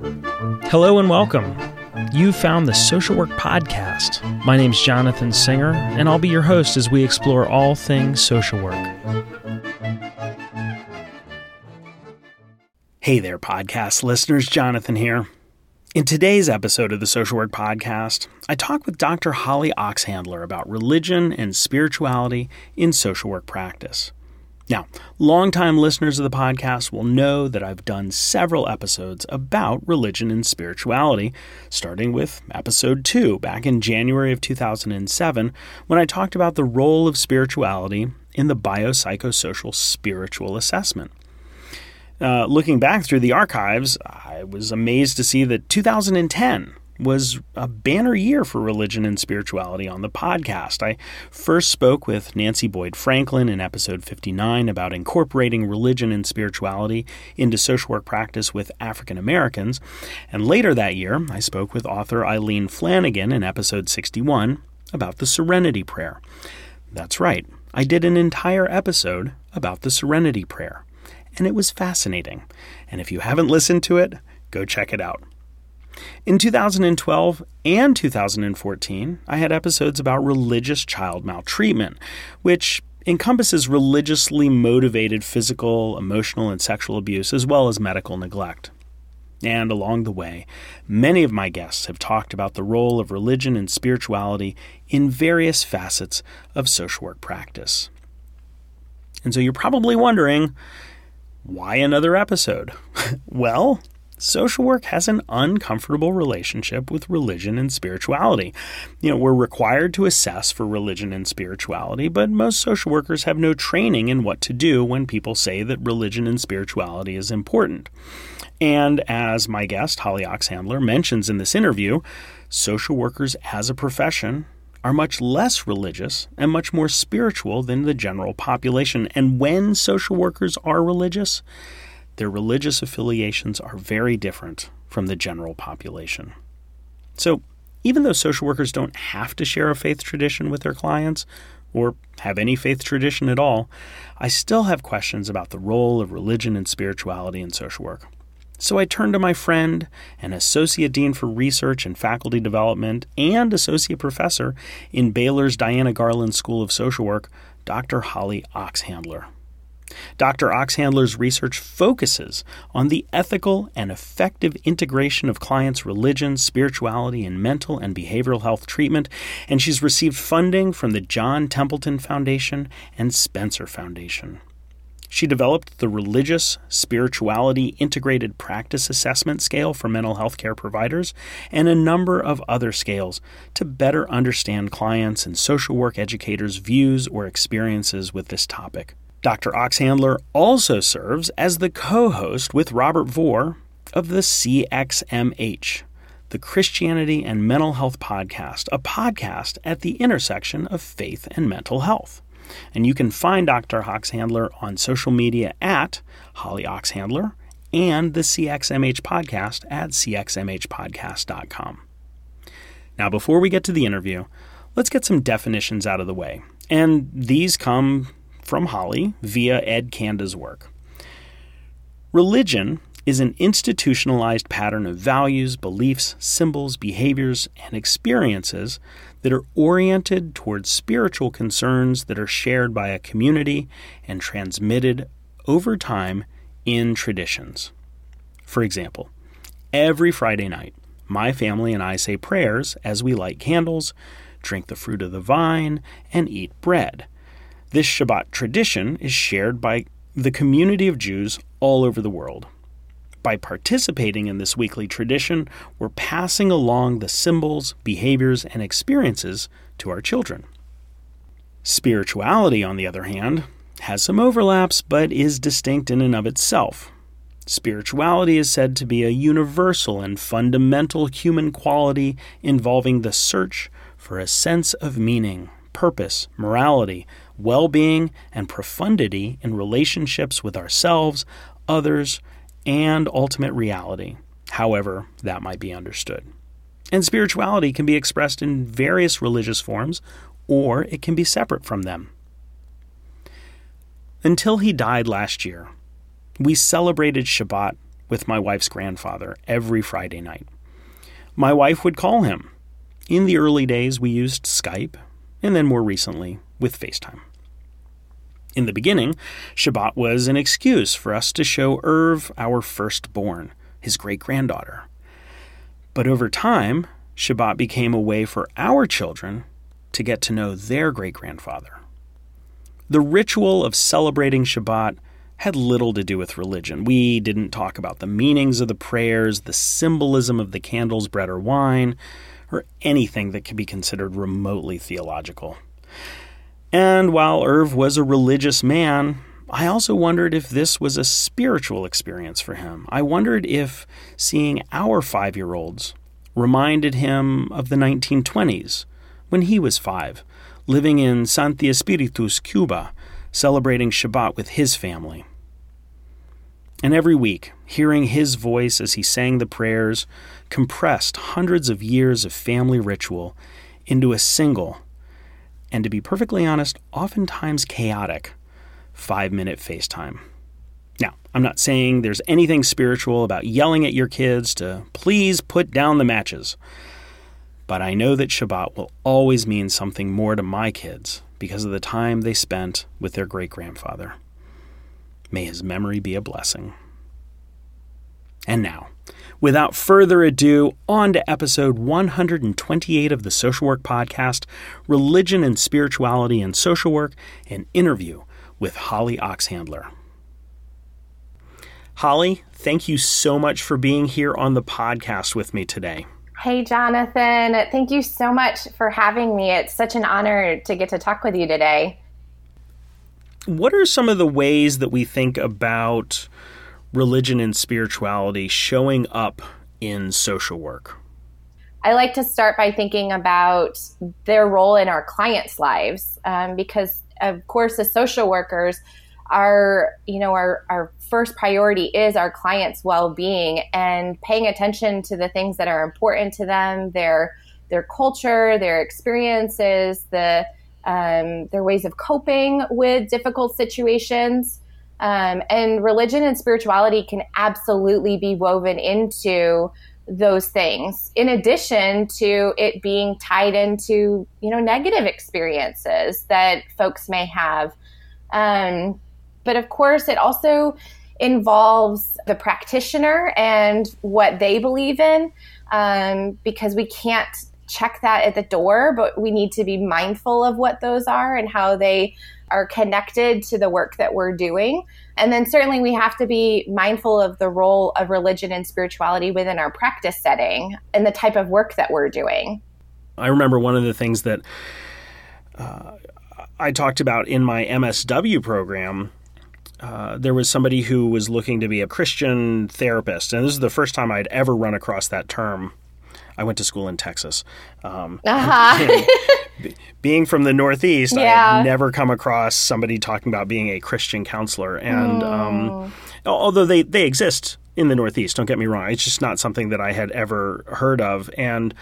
Hello and welcome. You found the Social Work Podcast. My name's Jonathan Singer, and I'll be your host as we explore all things social work. Hey there, podcast listeners. Jonathan here. In today's episode of the Social Work Podcast, I talk with Dr. Holly Oxhandler about religion and spirituality in social work practice. Now, longtime listeners of the podcast will know that I've done several episodes about religion and spirituality, starting with episode 2 back in January of 2007 when I talked about the role of spirituality in the biopsychosocial spiritual assessment. Uh, looking back through the archives, I was amazed to see that 2010 was a banner year for religion and spirituality on the podcast. I first spoke with Nancy Boyd Franklin in episode 59 about incorporating religion and spirituality into social work practice with African Americans. And later that year, I spoke with author Eileen Flanagan in episode 61 about the Serenity Prayer. That's right, I did an entire episode about the Serenity Prayer. And it was fascinating. And if you haven't listened to it, go check it out. In 2012 and 2014, I had episodes about religious child maltreatment, which encompasses religiously motivated physical, emotional, and sexual abuse, as well as medical neglect. And along the way, many of my guests have talked about the role of religion and spirituality in various facets of social work practice. And so you're probably wondering why another episode? well, social work has an uncomfortable relationship with religion and spirituality. You know, we're required to assess for religion and spirituality, but most social workers have no training in what to do when people say that religion and spirituality is important. And as my guest, Holly Oxhandler, mentions in this interview, social workers as a profession are much less religious and much more spiritual than the general population. And when social workers are religious, their religious affiliations are very different from the general population. So, even though social workers don't have to share a faith tradition with their clients, or have any faith tradition at all, I still have questions about the role of religion and spirituality in social work. So I turned to my friend and Associate Dean for Research and Faculty Development and Associate Professor in Baylor's Diana Garland School of Social Work, Dr. Holly Oxhandler. Dr. Oxhandler's research focuses on the ethical and effective integration of clients' religion, spirituality, and mental and behavioral health treatment, and she's received funding from the John Templeton Foundation and Spencer Foundation. She developed the Religious Spiritually Integrated Practice Assessment Scale for mental health care providers and a number of other scales to better understand clients' and social work educators' views or experiences with this topic. Dr. Oxhandler also serves as the co host with Robert Vore of the CXMH, the Christianity and Mental Health Podcast, a podcast at the intersection of faith and mental health. And you can find Dr. Oxhandler on social media at Holly Oxhandler and the CXMH podcast at cxmhpodcast.com. Now, before we get to the interview, let's get some definitions out of the way. And these come from Holly via Ed Canda's work. Religion is an institutionalized pattern of values, beliefs, symbols, behaviors, and experiences that are oriented towards spiritual concerns that are shared by a community and transmitted over time in traditions. For example, every Friday night, my family and I say prayers as we light candles, drink the fruit of the vine, and eat bread. This Shabbat tradition is shared by the community of Jews all over the world. By participating in this weekly tradition, we're passing along the symbols, behaviors, and experiences to our children. Spirituality, on the other hand, has some overlaps but is distinct in and of itself. Spirituality is said to be a universal and fundamental human quality involving the search for a sense of meaning, purpose, morality, well being, and profundity in relationships with ourselves, others, and ultimate reality, however that might be understood. And spirituality can be expressed in various religious forms, or it can be separate from them. Until he died last year, we celebrated Shabbat with my wife's grandfather every Friday night. My wife would call him. In the early days, we used Skype, and then more recently, with FaceTime. In the beginning, Shabbat was an excuse for us to show Irv our firstborn, his great granddaughter. But over time, Shabbat became a way for our children to get to know their great grandfather. The ritual of celebrating Shabbat had little to do with religion. We didn't talk about the meanings of the prayers, the symbolism of the candles, bread, or wine, or anything that could be considered remotely theological. And while Irv was a religious man, I also wondered if this was a spiritual experience for him. I wondered if seeing our five year olds reminded him of the 1920s, when he was five, living in Santi Espiritus, Cuba, celebrating Shabbat with his family. And every week, hearing his voice as he sang the prayers compressed hundreds of years of family ritual into a single, and to be perfectly honest, oftentimes chaotic, five minute FaceTime. Now, I'm not saying there's anything spiritual about yelling at your kids to please put down the matches, but I know that Shabbat will always mean something more to my kids because of the time they spent with their great grandfather. May his memory be a blessing. And now, without further ado, on to episode 128 of the Social Work Podcast Religion and Spirituality in Social Work, an interview with Holly Oxhandler. Holly, thank you so much for being here on the podcast with me today. Hey, Jonathan. Thank you so much for having me. It's such an honor to get to talk with you today. What are some of the ways that we think about religion and spirituality showing up in social work? I like to start by thinking about their role in our clients' lives um, because, of course, as social workers, our you know our, our first priority is our clients well-being and paying attention to the things that are important to them their their culture their experiences the um, their ways of coping with difficult situations um, and religion and spirituality can absolutely be woven into those things in addition to it being tied into you know negative experiences that folks may have. Um, but of course, it also involves the practitioner and what they believe in um, because we can't check that at the door, but we need to be mindful of what those are and how they are connected to the work that we're doing. And then certainly we have to be mindful of the role of religion and spirituality within our practice setting and the type of work that we're doing. I remember one of the things that uh, I talked about in my MSW program uh, there was somebody who was looking to be a Christian therapist, and this is the first time I'd ever run across that term. I went to school in Texas. Um, uh-huh. Being from the Northeast, yeah. I had never come across somebody talking about being a Christian counselor. And mm. um, although they, they exist in the Northeast, don't get me wrong, it's just not something that I had ever heard of. And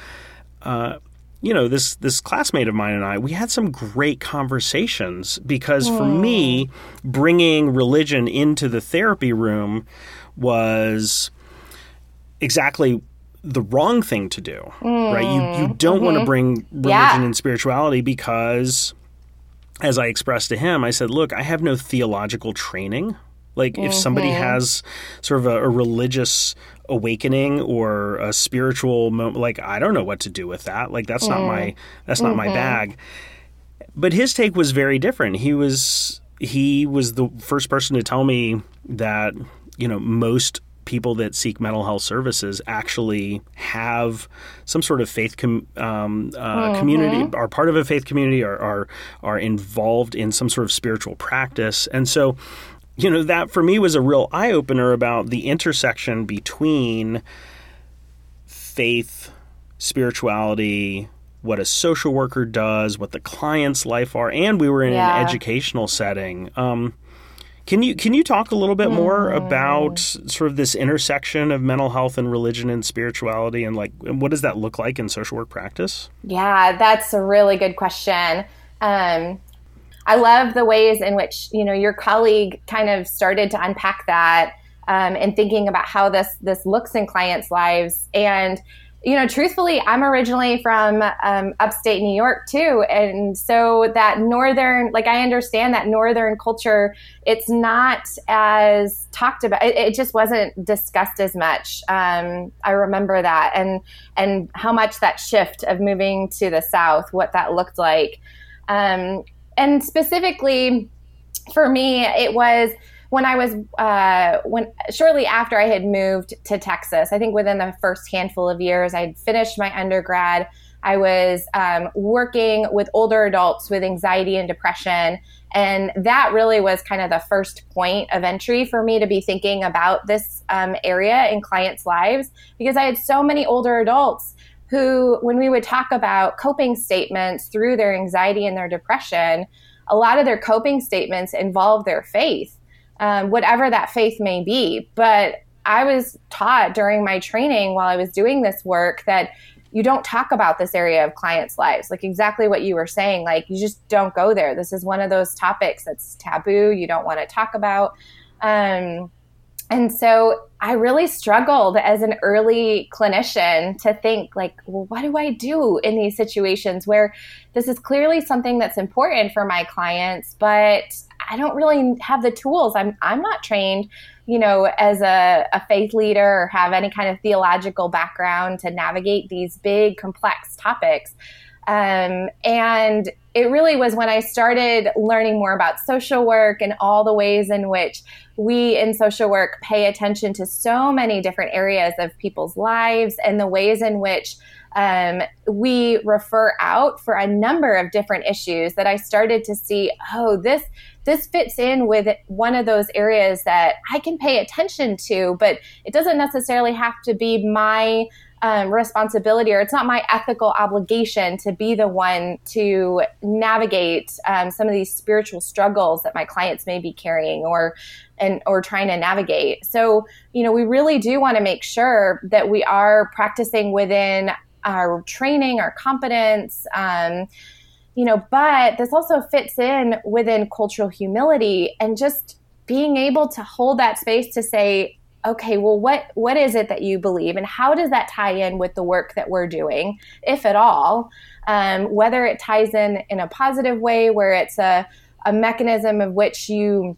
uh, you know this this classmate of mine and I we had some great conversations because for me bringing religion into the therapy room was exactly the wrong thing to do mm. right you you don't mm-hmm. want to bring religion yeah. and spirituality because as I expressed to him I said look I have no theological training like mm-hmm. if somebody mm-hmm. has sort of a, a, religious awakening or a spiritual moment, like I don't know what to do with that. Like that's mm. not my that's not mm-hmm. my bag. But his take was very different. He was he was the first person to tell me that you know most people that seek mental health services actually have some sort of faith com- um, uh, mm-hmm. community, are part of a faith community, or are are involved in some sort of spiritual practice, and so you know, that for me was a real eye opener about the intersection between faith, spirituality, what a social worker does, what the client's life are, and we were in yeah. an educational setting. Um, can you can you talk a little bit more mm. about sort of this intersection of mental health and religion and spirituality, and like what does that look like in social work practice? Yeah, that's a really good question. Um, I love the ways in which you know your colleague kind of started to unpack that um, and thinking about how this this looks in clients' lives. And you know, truthfully, I'm originally from um, upstate New York too, and so that northern, like I understand that northern culture, it's not as talked about. It, it just wasn't discussed as much. Um, I remember that, and and how much that shift of moving to the south, what that looked like, um, and specifically for me, it was when I was uh, when shortly after I had moved to Texas, I think within the first handful of years, I'd finished my undergrad. I was um, working with older adults with anxiety and depression. And that really was kind of the first point of entry for me to be thinking about this um, area in clients' lives because I had so many older adults who, when we would talk about coping statements through their anxiety and their depression, a lot of their coping statements involve their faith um, whatever that faith may be. But I was taught during my training while I was doing this work that you don't talk about this area of clients' lives, like exactly what you were saying. Like, you just don't go there. This is one of those topics that's taboo, you don't want to talk about. Um, and so I really struggled as an early clinician to think, like, well, what do I do in these situations where this is clearly something that's important for my clients, but I don't really have the tools. I'm I'm not trained, you know, as a, a faith leader or have any kind of theological background to navigate these big complex topics. Um, and it really was when I started learning more about social work and all the ways in which we in social work pay attention to so many different areas of people's lives and the ways in which um, we refer out for a number of different issues that I started to see, oh, this this fits in with one of those areas that I can pay attention to, but it doesn't necessarily have to be my um, responsibility or it's not my ethical obligation to be the one to navigate um, some of these spiritual struggles that my clients may be carrying or and or trying to navigate. So you know we really do want to make sure that we are practicing within our training our competence um, you know, but this also fits in within cultural humility and just being able to hold that space to say, okay, well, what what is it that you believe, and how does that tie in with the work that we're doing, if at all? Um, whether it ties in in a positive way, where it's a a mechanism of which you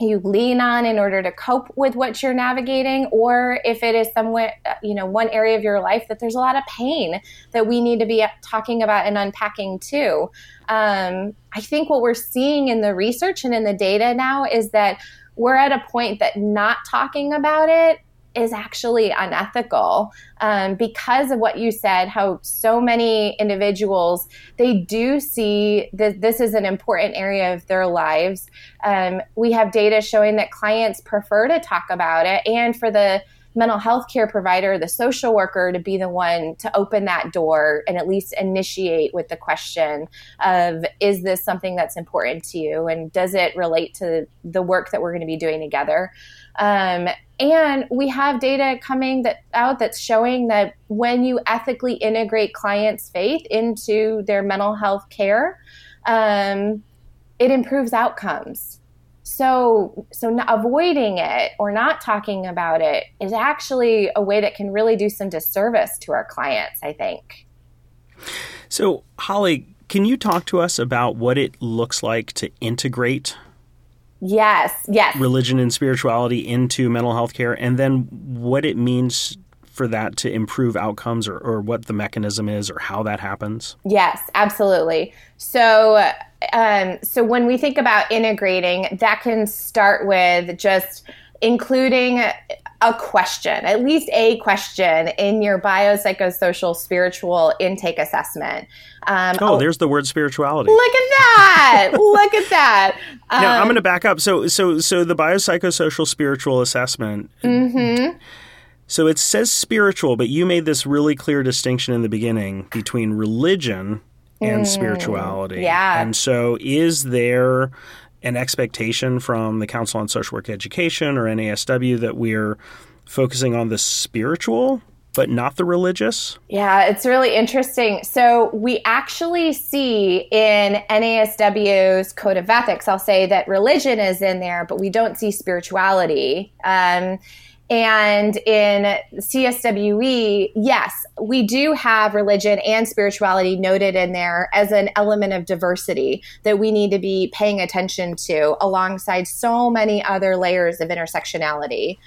you lean on in order to cope with what you're navigating or if it is somewhere you know one area of your life that there's a lot of pain that we need to be talking about and unpacking too um, i think what we're seeing in the research and in the data now is that we're at a point that not talking about it is actually unethical. Um, because of what you said how so many individuals they do see that this is an important area of their lives. Um, we have data showing that clients prefer to talk about it and for the mental health care provider the social worker to be the one to open that door and at least initiate with the question of is this something that's important to you and does it relate to the work that we're going to be doing together um, and we have data coming that out that's showing that when you ethically integrate clients' faith into their mental health care, um, it improves outcomes. So, so avoiding it or not talking about it is actually a way that can really do some disservice to our clients. I think. So, Holly, can you talk to us about what it looks like to integrate Yes, yes. Religion and spirituality into mental health care, and then what it means for that to improve outcomes or, or what the mechanism is or how that happens? Yes, absolutely. So, um, so when we think about integrating, that can start with just including a question, at least a question in your biopsychosocial spiritual intake assessment. Um, oh, oh, there's the word spirituality. Look at that! look at that. Um, now I'm going to back up. So, so, so the biopsychosocial spiritual assessment. Mm-hmm. So it says spiritual, but you made this really clear distinction in the beginning between religion and mm, spirituality. Yeah. And so is there an expectation from the Council on Social Work Education or NASW that we're focusing on the spiritual but not the religious? Yeah, it's really interesting. So we actually see in NASW's Code of Ethics, I'll say that religion is in there, but we don't see spirituality. Um, and in CSWE, yes, we do have religion and spirituality noted in there as an element of diversity that we need to be paying attention to alongside so many other layers of intersectionality.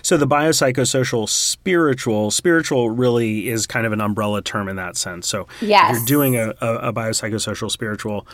So the biopsychosocial spiritual, spiritual really is kind of an umbrella term in that sense. So yes. if you're doing a, a, a biopsychosocial spiritual,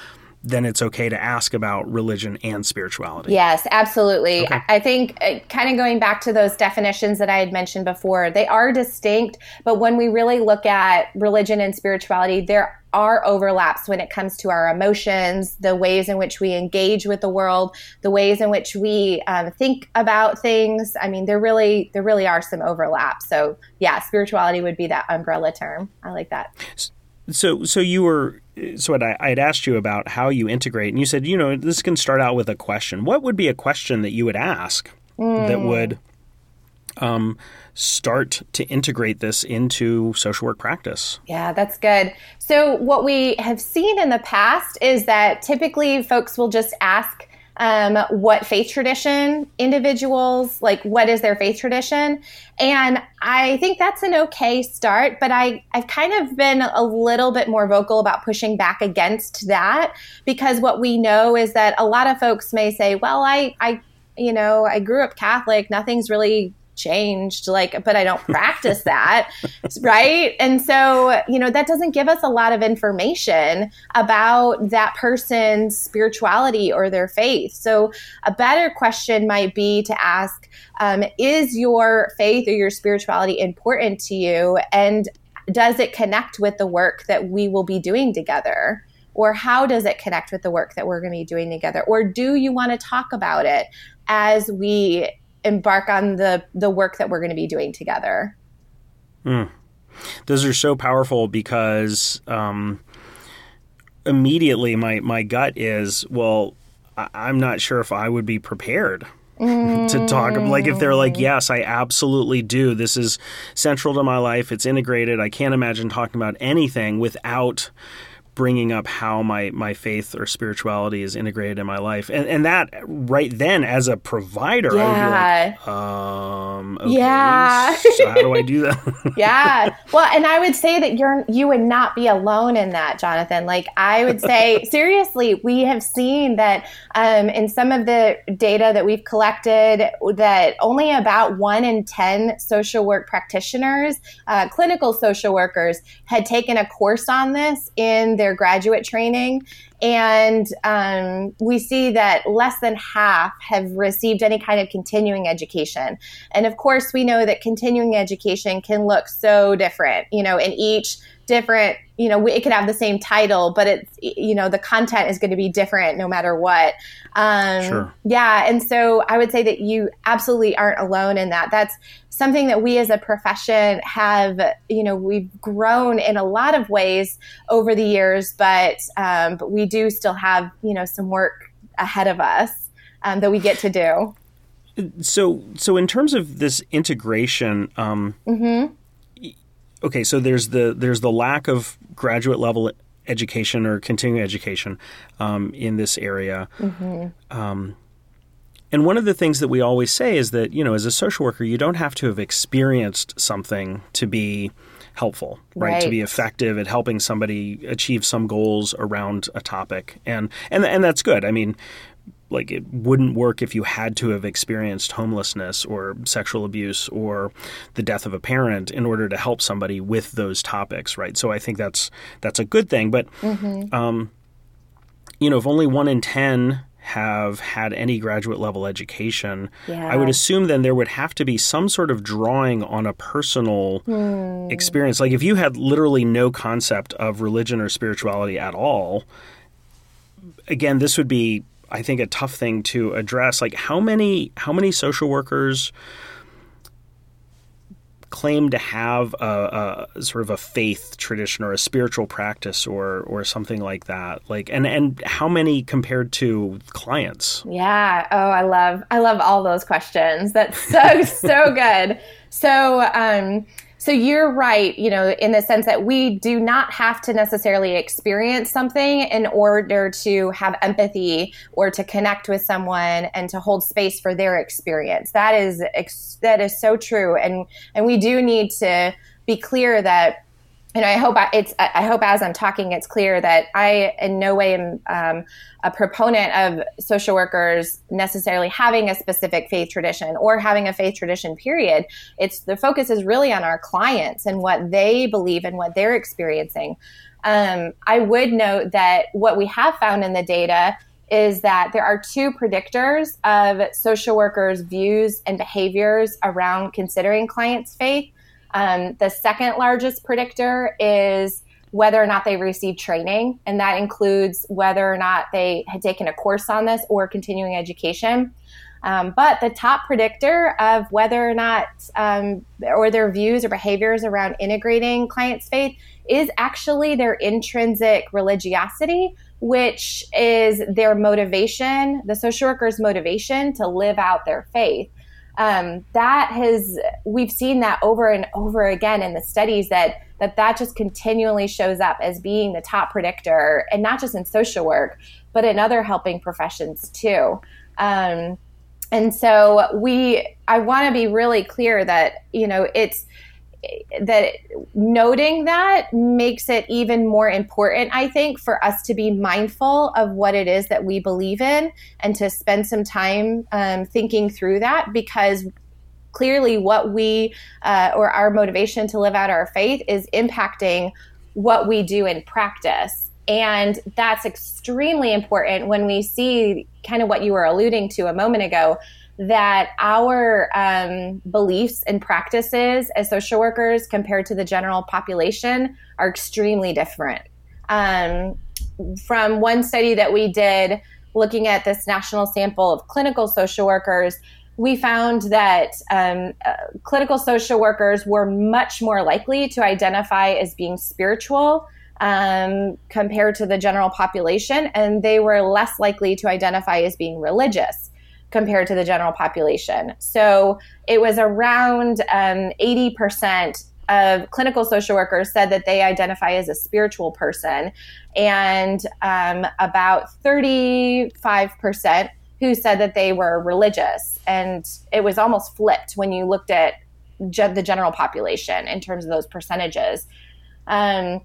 then it's okay to ask about religion and spirituality. Yes, absolutely. Okay. I think uh, kind of going back to those definitions that I had mentioned before, they are distinct, but when we really look at religion and spirituality, there are overlaps when it comes to our emotions, the ways in which we engage with the world, the ways in which we um, think about things. I mean, there really there really are some overlaps. So yeah, spirituality would be that umbrella term. I like that. So so so you were so I, I had asked you about how you integrate, and you said you know this can start out with a question. What would be a question that you would ask Mm. that would um, start to integrate this into social work practice? Yeah, that's good. So, what we have seen in the past is that typically folks will just ask um, what faith tradition individuals like what is their faith tradition? And i think that's an okay start but i i've kind of been a little bit more vocal about pushing back against that because what we know is that a lot of folks may say well i i you know i grew up catholic. Nothing's really changed like but i don't practice that right? And so you know that doesn't give us a lot of information about that person's spirituality or their faith. So a better question might be to ask um, is your faith or your spirituality important to you? And does it connect with the work that we will be doing together? Or how does it connect with the work that we're going to be doing together? Or do you want to talk about it as we embark on the the work that we're going to be doing together. Mm. Those are so powerful because um, immediately my my gut is well, I, I'm not sure if I would be prepared. to talk like if they're like yes i absolutely do this is central to my life it's integrated i can't imagine talking about anything without bringing up how my, my faith or spirituality is integrated in my life. And, and that right then, as a provider, yeah. I would be like, um, okay, Yeah. so how do I do that? yeah. Well, and I would say that you're you would not be alone in that, Jonathan. Like I would say, seriously, we have seen that um, in some of the data that we've collected, that only about one in ten social work practitioners, uh, clinical social workers, had taken a course on this in their graduate training. And um, we see that less than half have received any kind of continuing education. And of course, we know that continuing education can look so different, you know, in each different, you know, it could have the same title, but it's, you know, the content is going to be different no matter what. Um, Sure. Yeah. And so I would say that you absolutely aren't alone in that. That's something that we as a profession have, you know, we've grown in a lot of ways over the years, but, um, but we do still have, you know, some work ahead of us um, that we get to do. so so in terms of this integration um, okay so there's the there's the lack of graduate level education or continuing education um, in this area. Um, and one of the things that we always say is that you know as a social worker you don't have to have experienced something to be helpful right, to be effective at helping somebody achieve some goals around a topic. And and and that's good. I mean like it wouldn't work if you had to have experienced homelessness or sexual abuse or the death of a parent in order to help somebody with those topics right? So i think that's that's a good thing but um, you know if only one in ten have had any graduate level education i would assume then there would have to be some sort of drawing on a personal experience. Like if you had literally no concept of religion or spirituality at all again, this would be, I think, a tough thing to address. Like, how many how many social workers claim to have a, a, sort of a faith tradition or a spiritual practice or or something like that? Like, and and how many compared to clients? Yeah. Oh, I love I love all those questions. That's so so good. So, um, so you're right, you know, in the sense that we do not have to necessarily experience something in order to have empathy or to connect with someone and to hold space for their experience. That is that is so true, and and we do need to be clear that and I hope it's I hope as I'm talking, it's clear that I in no way am um, a proponent of social workers necessarily having a specific faith tradition or having a faith tradition. Period. It's the focus is really on our clients and what they believe and what they're experiencing. Um, I would note that what we have found in the data is that there are two predictors of social workers' views and behaviors around considering clients' faith. Um, the second largest predictor is whether or not they received training, and that includes whether or not they had taken a course on this or continuing education. Um, but the top predictor of whether or not, um, or their views or behaviors around integrating clients' faith is actually their intrinsic religiosity, which is their motivation, the social worker's motivation to live out their faith um, that has we've seen that over and over again in the studies that that that just continually shows up as being the top predictor and not just in social work but in other helping professions too. Um, and so we i want to be really clear that you know it's that noting that makes it even more important, I think, for us to be mindful of what it is that we believe in and to spend some time um, thinking through that because clearly what we uh, or our motivation to live out our faith is impacting what we do in practice. And that's extremely important when we see kind of what you were alluding to a moment ago that our um, beliefs and practices as social workers compared to the general population are extremely different. Um, from one study that we did looking at this national sample of clinical social workers, we found that um, uh, clinical social workers were much more likely to identify as being spiritual um, compared to the general population, and they were less likely to identify as being religious compared to the general population. So it was around um, 80% of clinical social workers said that they identify as a spiritual person, and um, about 35% who said that they were religious. And it was almost flipped when you looked at ge- the general population in terms of those percentages. Um,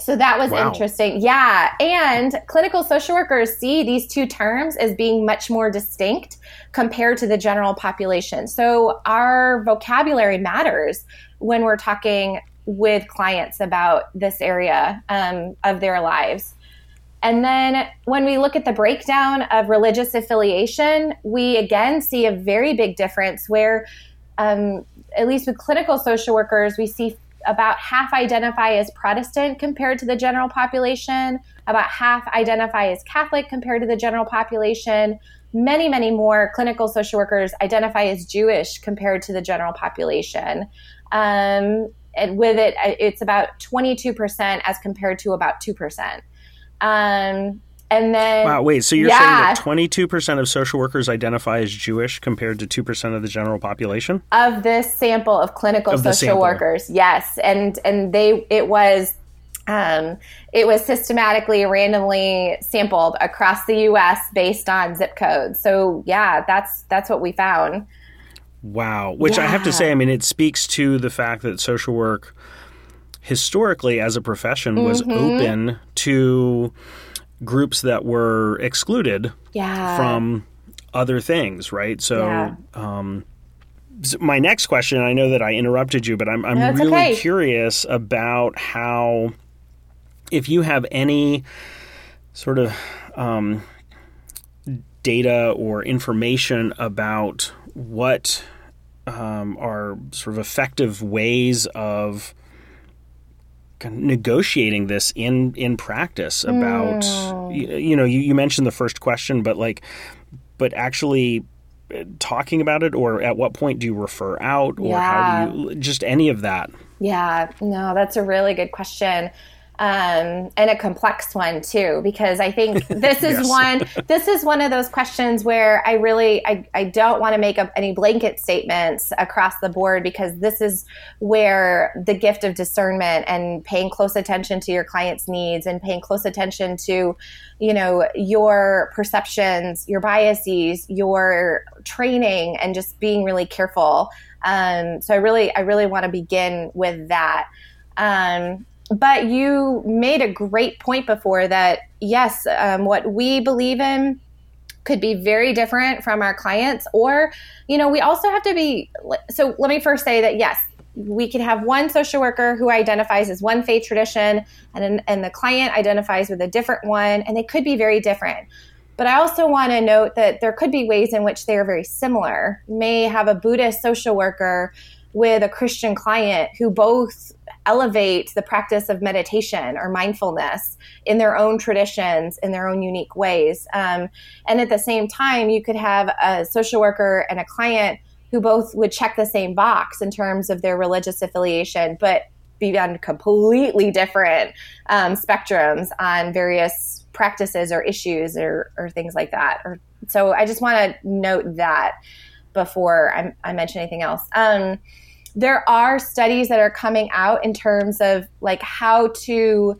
so that was wow. interesting. Yeah. And clinical social workers see these two terms as being much more distinct compared to the general population. So our vocabulary matters when we're talking with clients about this area um, of their lives. And then when we look at the breakdown of religious affiliation, we again see a very big difference where, um, at least with clinical social workers, we see about half identify as Protestant compared to the general population, about half identify as Catholic compared to the general population. Many, many more clinical social workers identify as Jewish compared to the general population. Um, and with it, it's about 22% as compared to about 2%. Um, and then wow, wait. So you're yeah. saying that 22 percent of social workers identify as Jewish compared to two percent of the general population of this sample of clinical of social workers? Yes, and and they it was um, it was systematically randomly sampled across the U.S. based on zip codes. So yeah, that's that's what we found. Wow, which yeah. I have to say, I mean, it speaks to the fact that social work historically as a profession was mm-hmm. open to groups that were excluded yeah. from other things, right? So, yeah. um, my next question, I know that I interrupted you, but I'm, I'm no, really okay. curious about how, if you have any sort of um, data or information about what um, are sort of effective ways of negotiating this in in practice about mm. you, you, know you, you mentioned the first question but like but actually talking about it, or at what point do you refer out, or Yeah. how do you just any of that? Yeah, no, that's a really good question. Um, and a complex one too, because I think this is Yes. one. This is one of those questions where I really I, I don't want to make up any blanket statements across the board because this is where the gift of discernment and paying close attention to your client's needs and paying close attention to, you know, your perceptions, your biases, your training, and just being really careful. Um, so I really, I really want to begin with that. Um, but you made a great point before that. Yes, um, what we believe in could be very different from our clients, or you know, we also have to be. So let me first say that yes, we could have one social worker who identifies as one faith tradition, and and the client identifies with a different one, and they could be very different. But I also want to note that there could be ways in which they are very similar. You may have a Buddhist social worker with a Christian client who both elevate the practice of meditation or mindfulness in their own traditions, in their own unique ways. Um, and at the same time, you could have a social worker and a client who both would check the same box in terms of their religious affiliation, but be on completely different um, spectrums on various practices or issues or, or things like that. Or, so I just want to note that before I, I mention anything else. Um, there are studies that are coming out in terms of like how to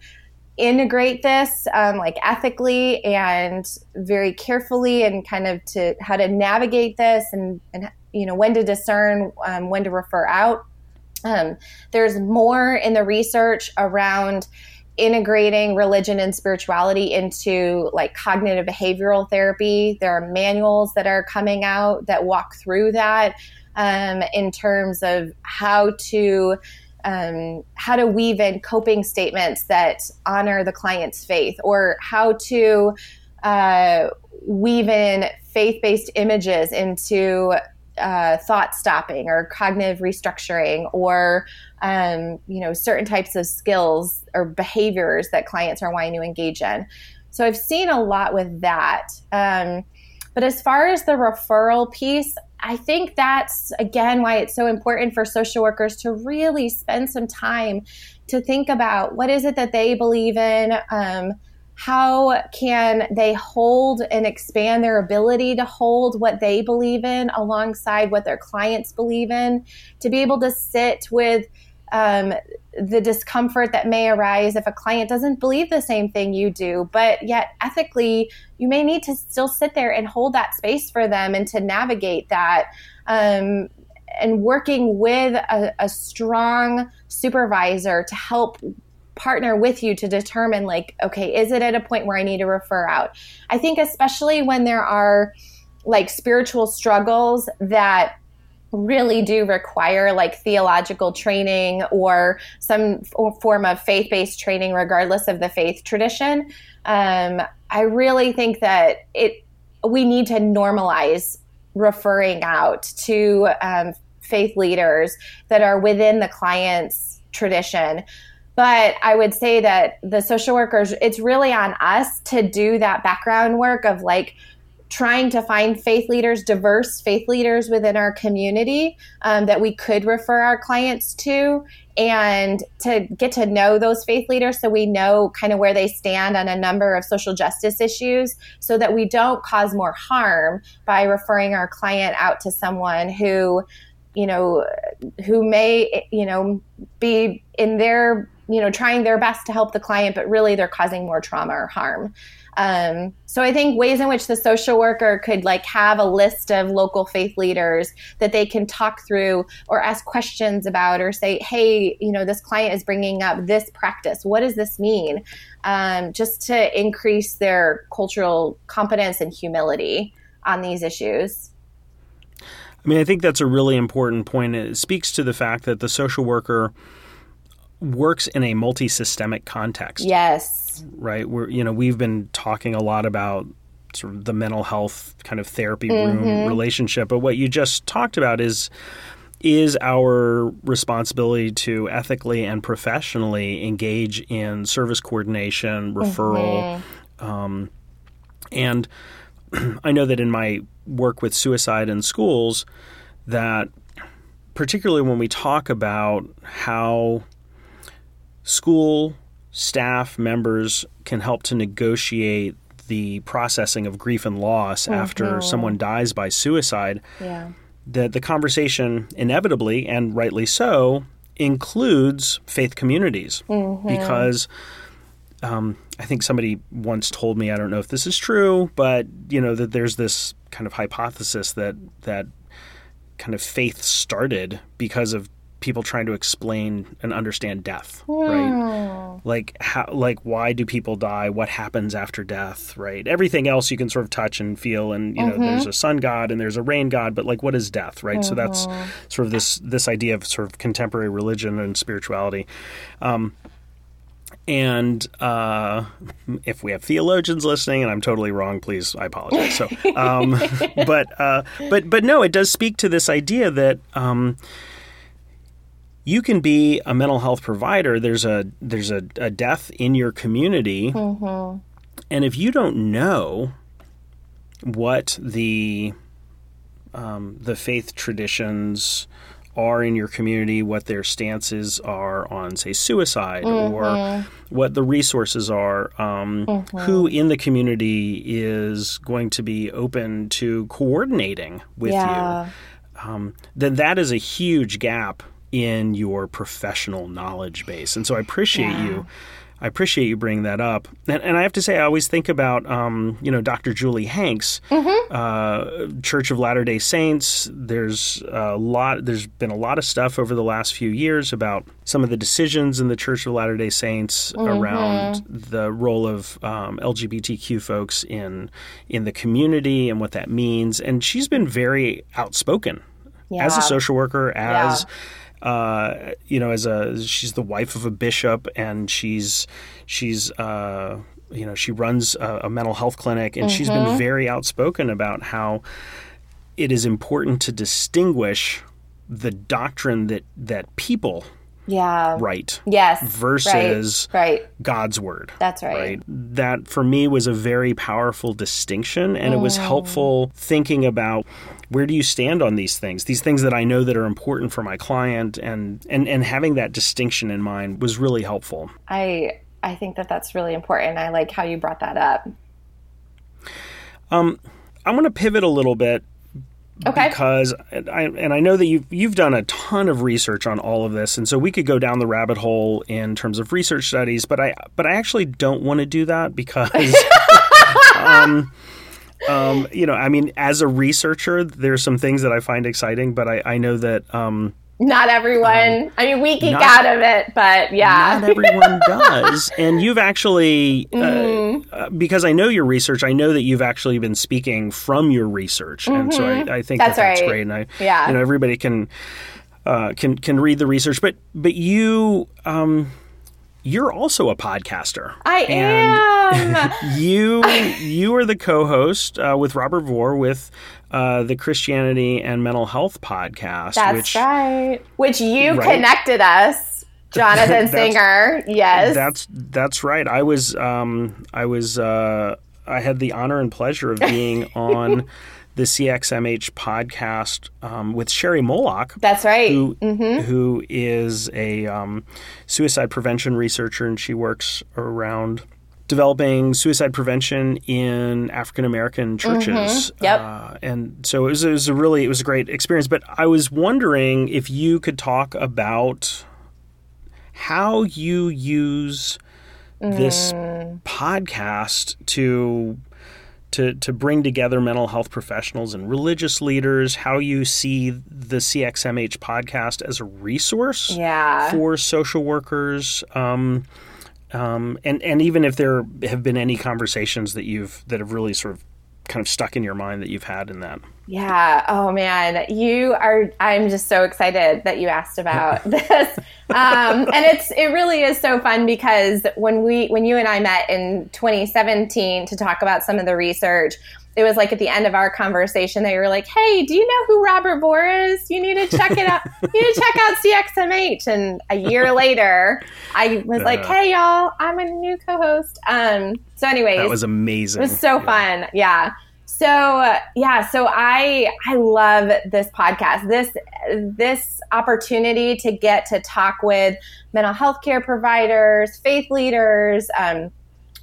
integrate this um, like ethically and very carefully and kind of to how to navigate this and, and you know when to discern um, when to refer out um, there's more in the research around integrating religion and spirituality into like cognitive behavioral therapy. There are manuals that are coming out that walk through that um, in terms of how to um, how to weave in coping statements that honor the client's faith, or how to uh, weave in faith-based images into uh, thought stopping or cognitive restructuring or um, you know certain types of skills or behaviors that clients are wanting to engage in. So i've seen a lot with that. Um, but as far as the referral piece i think that's again why it's so important for social workers to really spend some time to think about what is it that they believe in um, how can they hold and expand their ability to hold what they believe in alongside what their clients believe in to be able to sit with um, the discomfort that may arise if a client doesn't believe the same thing you do but yet ethically you may need to still sit there and hold that space for them and to navigate that um, and working with a, a strong supervisor to help partner with you to determine like okay is it at a point where i need to refer out? I think especially when there are like spiritual struggles that really do require like theological training or some f- form of faith-based training regardless of the faith tradition. Um, i really think that it we need to normalize referring out to um, faith leaders that are within the client's tradition. But I would say that the social workers, it's really on us to do that background work of like trying to find faith leaders, diverse faith leaders within our community um, that we could refer our clients to, and to get to know those faith leaders so we know kind of where they stand on a number of social justice issues so that we don't cause more harm by referring our client out to someone who you know who may you know be in their you know trying their best to help the client but really they're causing more trauma or harm um, so i think ways in which the social worker could like have a list of local faith leaders that they can talk through or ask questions about or say hey you know this client is bringing up this practice. What does this mean? Um, just to increase their cultural competence and humility on these issues. I mean, I think that's a really important point. It speaks to the fact that the social worker works in a multi-systemic context. yes Right? We're you know, we've been talking a lot about sort of the mental health kind of therapy room Mm-hmm. relationship, but what you just talked about is is our responsibility to ethically and professionally engage in service coordination, referral, Mm-hmm. um, and I know that in my work with suicide in schools, that particularly when we talk about how school staff members can help to negotiate the processing of grief and loss mm-hmm. after someone dies by suicide, yeah. that the conversation inevitably and rightly so includes faith communities mm-hmm. because um, I think somebody once told me I don't know if this is true, but you know that there's this kind of hypothesis that that kind of faith started because of people trying to explain and understand death, mm. right? Like how, like why do people die? What happens after death, right? Everything else you can sort of touch and feel, and you know, mm-hmm. there's a sun god and there's a rain god, but like, what is death, right? Mm-hmm. So that's mm-hmm. sort of this this idea of sort of contemporary religion and spirituality. Um, and uh, if we have theologians listening, and I'm totally wrong, please, I apologize. So, um, but uh, but but no, it does speak to this idea that um, you can be a mental health provider. There's a there's a, a death in your community, mm-hmm. and if you don't know what the um, the faith traditions are in your community, what their stances are on, say, suicide, mm-hmm. or what the resources are, um, mm-hmm. who in the community is going to be open to coordinating with yeah. you, um, then that is a huge gap in your professional knowledge base. And so I appreciate yeah. you. I appreciate you bringing that up. And, and, I have to say, I always think about, um, you know, Dr. Julie Hanks, mm-hmm. uh, Church of Latter Day Saints. There's a lot. There's been a lot of stuff over the last few years about some of the decisions in the Church of Latter Day Saints mm-hmm. around the role of um, LGBTQ folks in in the community and what that means. And she's been very outspoken yeah. as a social worker, as yeah uh, you know, as a she's the wife of a bishop, and she's she's uh, you know she runs a, a mental health clinic, and mm-hmm. she's been mm-hmm. very outspoken about how it is important to distinguish the doctrine that that people yeah. Right. Yes. Versus right, right. god's word. That's right. right? That for me was a very powerful distinction and mm. it was mm. helpful thinking about where do you stand on these things? These things that i know that are important for my client and and and having that distinction in mind was really helpful. I i think that that's really important. I like how you brought that up. Um i'm going to pivot a little bit Okay. Because I and I know that you've you've done a ton of research on all of this, and so we could go down the rabbit hole in terms of research studies. But I but I actually don't want to do that because. um, um, you know, I mean, as a researcher, there's some things that I find exciting, but I, I know that um, not everyone. Um, I mean, we geek not, out of it, but yeah, not everyone does. And you've actually, uh, mm. uh, because I know your research, I know that you've actually been speaking from your research, mm-hmm. and so I, I think that's, that that's right. great. And I, yeah, you know, everybody can uh, can can read the research, but but you. Um, you're also a podcaster. I am. you you are the co-host uh, with Robert Vore with uh, the Christianity and Mental Health podcast. That's which, right. Which you right? connected us, Jonathan Singer. Yes, that's that's right. I was um, I was uh, I had the honor and pleasure of being on. The CXMH podcast um, with Sherry Molock. That's right. Who, mm-hmm. who is a um, suicide prevention researcher, and she works around developing suicide prevention in African American churches. Mm-hmm. Yep. Uh, and so it was, it was a really it was a great experience. But I was wondering if you could talk about how you use this mm. podcast to to to bring together mental health professionals and religious leaders how you see the CXMH podcast as a resource yeah. for social workers um, um, and and even if there have been any conversations that you've that have really sort of kind of stuck in your mind that you've had in that. Yeah. Oh man, you are. I'm just so excited that you asked about this, um, and it's it really is so fun because when we when you and I met in 2017 to talk about some of the research, it was like at the end of our conversation they were like, "Hey, do you know who Robert Vore is? You need to check it out. you need to check out CXMH." And a year later, I was like, "Hey, y'all, I'm a new co-host." Um, so, anyways, that was amazing. It was so yeah. fun. Yeah. So yeah, so I I love this podcast. This this opportunity to get to talk with mental health care providers, faith leaders, um,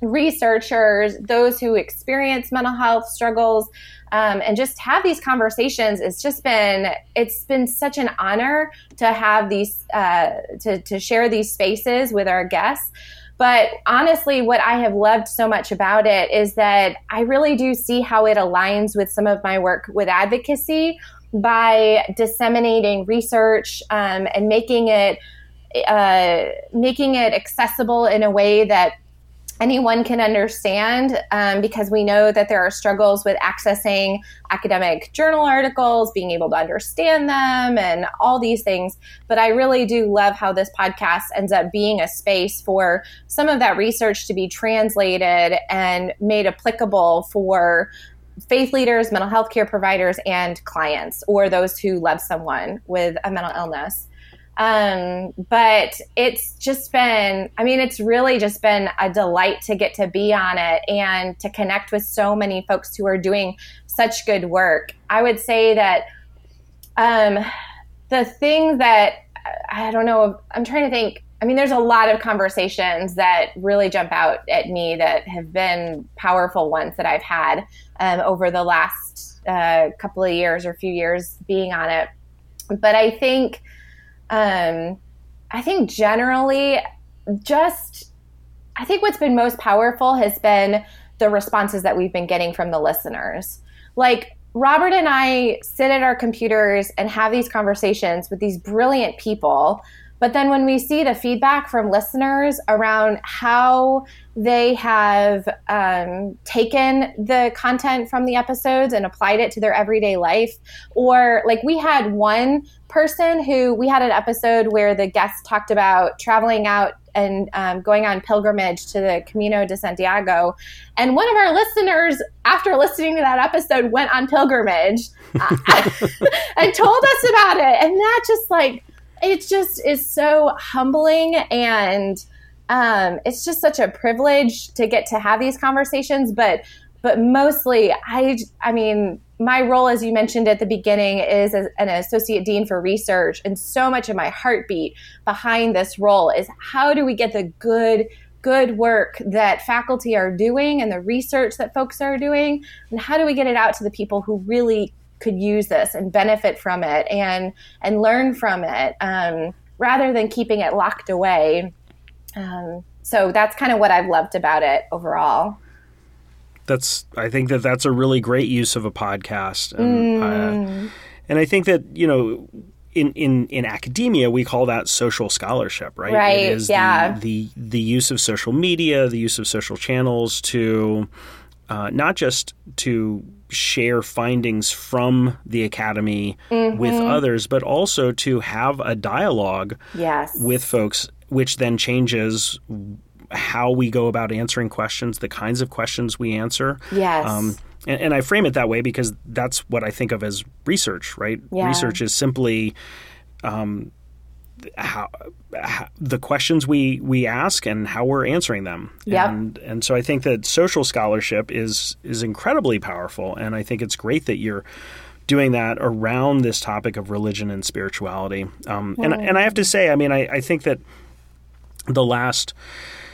researchers, those who experience mental health struggles, um, and just have these conversations. It's just been it's been such an honor to have these uh, to to share these spaces with our guests. But honestly, what I have loved so much about it is that I really do see how it aligns with some of my work with advocacy by disseminating research um, and making it uh, making it accessible in a way that anyone can understand um, because we know that there are struggles with accessing academic journal articles, being able to understand them, and all these things. But I really do love how this podcast ends up being a space for some of that research to be translated and made applicable for faith leaders, mental health care providers, and clients, or those who love someone with a mental illness. Um, but it's just been, I mean, it's really just been a delight to get to be on it and to connect with so many folks who are doing such good work. I would say that um, the thing that I don't know, I'm trying to think. I mean, there's a lot of conversations that really jump out at me that have been powerful ones that I've had um, over the last uh, couple of years or few years being on it. But I think um, I think generally, just I think what's been most powerful has been the responses that we've been getting from the listeners. Like Robert and I sit at our computers and have these conversations with these brilliant people but then when we see the feedback from listeners around how they have um, taken the content from the episodes and applied it to their everyday life, or like we had one person who we had an episode where the guest talked about traveling out and um, going on pilgrimage to the Camino de Santiago. And one of our listeners, after listening to that episode, went on pilgrimage uh, and told us about it. And that just like, it just is so humbling and um, it's just such a privilege to get to have these conversations but but mostly i i mean my role as you mentioned at the beginning is as an associate dean for research and so much of my heartbeat behind this role is how do we get the good good work that faculty are doing and the research that folks are doing and how do we get it out to the people who really could use this and benefit from it and and learn from it um, rather than keeping it locked away. Um, so that's kind of what I've loved about it overall. That's I think that that's a really great use of a podcast, and, mm. uh, and I think that you know. In, in, in academia, we call that social scholarship, right? Right. It is yeah. the, the the use of social media, the use of social channels to uh, not just to share findings from the academy mm-hmm. with others, but also to have a dialogue yes. with folks, which then changes how we go about answering questions, the kinds of questions we answer. Yes. Um, and, and, I frame it that way because that's what I think of as research, right? Yeah. Research is simply um, how, how, the questions we we ask and how we're answering them. Yep. And and so I think that social scholarship is is incredibly powerful and I think it's great that you're doing that around this topic of religion and spirituality. Um, mm. and and I have to say, I mean, I, I think that the last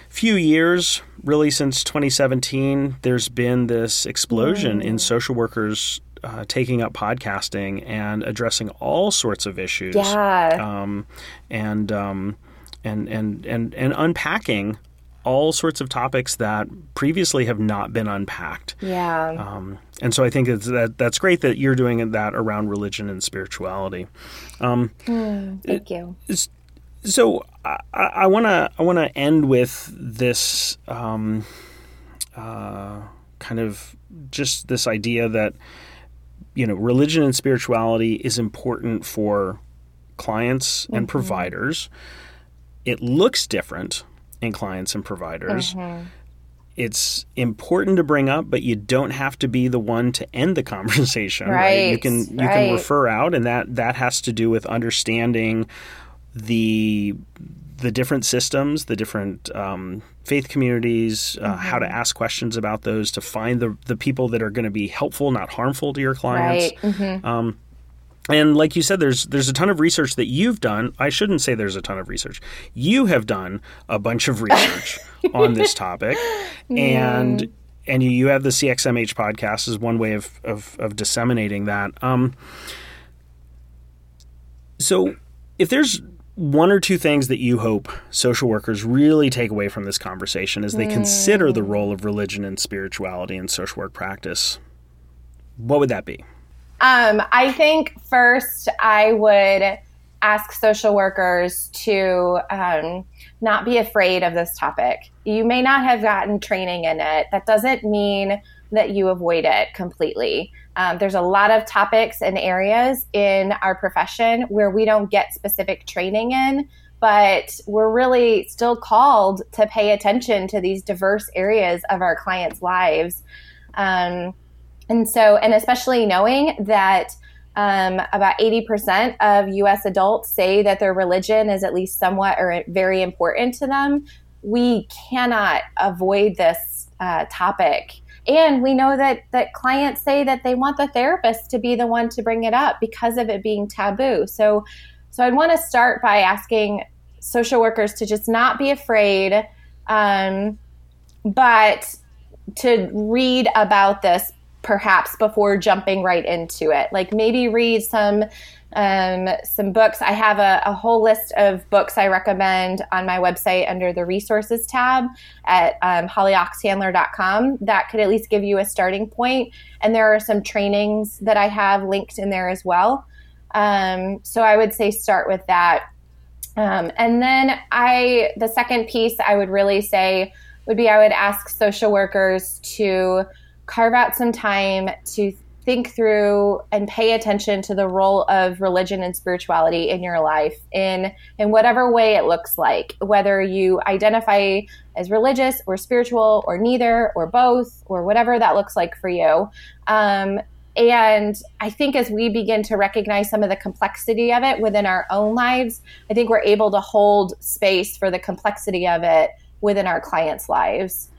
few years, really since 2017, there's been this explosion mm. in social workers uh, taking up podcasting and addressing all sorts of issues. Yeah. Um, and, um, and, and, and, and unpacking all sorts of topics that previously have not been unpacked. Yeah. Um, and so I think that that's great that you're doing that around religion and spirituality. Um, mm, thank you. So I want to I want to end with this um, uh, kind of just this idea that you know, religion and spirituality is important for clients mm-hmm. and providers. It looks different in clients and providers. Mm-hmm. It's important to bring up, but you don't have to be the one to end the conversation. Right. right? You can you right. can refer out, and that that has to do with understanding the the different systems, the different um, faith communities, uh, mm-hmm. how to ask questions about those, to find the the people that are going to be helpful, not harmful to your clients. Right. Mm-hmm. Um, and like you said, there's there's a ton of research that you've done. I shouldn't say there's a ton of research. You have done a bunch of research on this topic, and mm. and you, you have the CXMH podcast as one way of of, of disseminating that. Um, so, if there's one or two things that you hope social workers really take away from this conversation as they mm. consider the role of religion and spirituality in social work practice, what would that be? Um, I think first I would ask social workers to um, not be afraid of this topic. You may not have gotten training in it. That doesn't mean that you avoid it completely. Um, there's a lot of topics and areas in our profession where we don't get specific training in, but we're really still called to pay attention to these diverse areas of our clients' lives. Um, and so, and especially knowing that um, about 80% of US adults say that their religion is at least somewhat or very important to them, we cannot avoid this uh, topic. And we know that, that clients say that they want the therapist to be the one to bring it up because of it being taboo. So, so I'd want to start by asking social workers to just not be afraid, um, but to read about this perhaps before jumping right into it. Like maybe read some um, some books. I have a, a, whole list of books I recommend on my website under the resources tab at um, hollyoxhandler.com. That could at least give you a starting point. And there are some trainings that I have linked in there as well. Um, so I would say start with that. Um, and then I, the second piece I would really say would be I would ask social workers to carve out some time to think through and pay attention to the role of religion and spirituality in your life in in whatever way it looks like whether you identify as religious or spiritual or neither or both or whatever that looks like for you um, and I think as we begin to recognize some of the complexity of it within our own lives, I think we're able to hold space for the complexity of it within our clients' lives.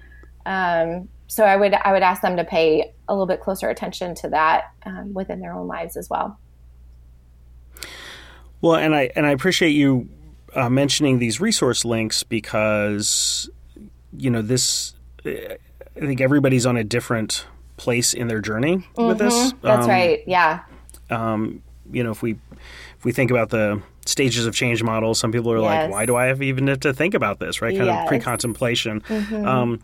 Um, so I would I would ask them to pay a little bit closer attention to that um, within their own lives as well. Well, and I and I appreciate you uh, mentioning these resource links because you know this. I think everybody's on a different place in their journey mm-hmm. with this. That's um, right. Yeah. Um, you know, if we if we think about the stages of change model, some people are yes. like, "Why do I have even to think about this?" Right? Kind yes. of pre-contemplation. Mm-hmm. Um,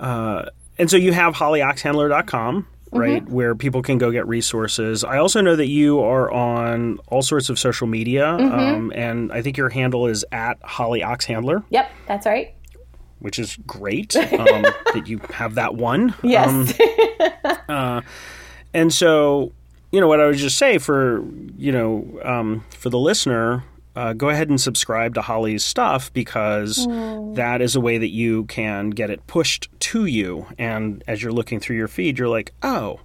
uh, and so you have hollyoxhandler.com, right, mm-hmm. where people can go get resources. I also know that you are on all sorts of social media, mm-hmm. um, and I think your handle is at hollyoxhandler. Yep, that's right. Which is great um, that you have that one. Yes. Um, uh, and so, you know, what I would just say for you know um, for the listener, uh, go ahead and subscribe to Holly's stuff because mm. that is a way that you can get it pushed to you. And as you're looking through your feed, you're like, oh,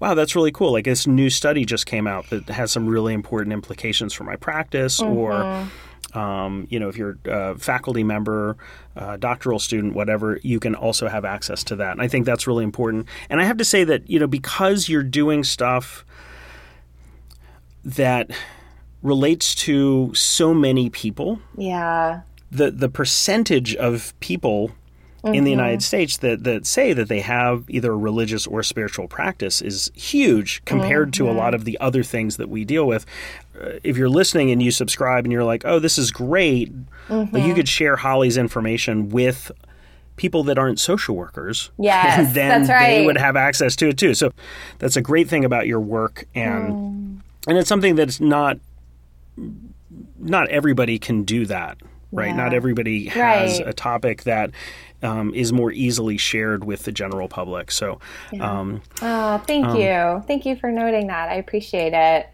wow, that's really cool. Like this new study just came out that has some really important implications for my practice mm-hmm. or. Um, you know, if you're a faculty member, uh, doctoral student, whatever, you can also have access to that. And I think that's really important. And I have to say that, you know, because you're doing stuff that relates to so many people. Yeah. The the percentage of people mm-hmm. in the mm-hmm. United States that, that say that they have either a religious or spiritual practice is huge compared mm-hmm. to a mm-hmm. lot of the other things that we deal with. Uh, if you're listening and you subscribe and you're like, oh, this is great, mm-hmm. you could share Holly's information with people that aren't social workers. Yes, and then right. they would have access to it too. So that's a great thing about your work and mm. and it's something that's not not everybody can do that, right? Yeah. Not everybody has right. a topic that um, is more easily shared with the general public. So, yeah. um, oh, thank um, you, thank you for noting that. I appreciate it.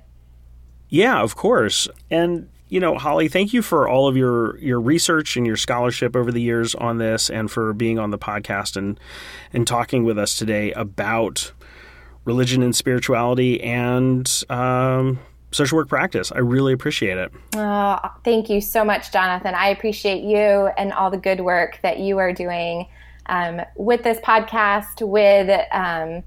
Yeah, of course, and you know, Holly, thank you for all of your your research and your scholarship over the years on this, and for being on the podcast and and talking with us today about religion and spirituality and um, social work practice. I really appreciate it. Oh, thank you so much, Jonathan. I appreciate you and all the good work that you are doing um, with this podcast, with um,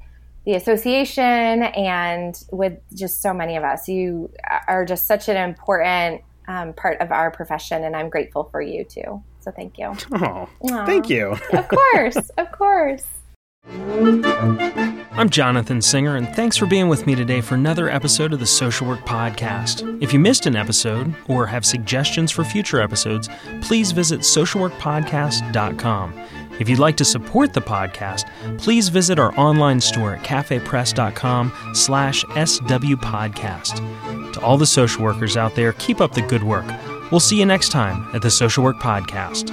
the association, and with just so many of us. You are just such an important um, part of our profession, and I'm grateful for you too. So thank you. Oh, Aww. thank you. of course, of course. I'm Jonathan Singer, and thanks for being with me today for another episode of the Social Work Podcast. If you missed an episode or have suggestions for future episodes, please visit socialworkpodcast.com. If you'd like to support the podcast, please visit our online store at cafepress.com slash swpodcast. To all the social workers out there, keep up the good work. We'll see you next time at the Social Work Podcast.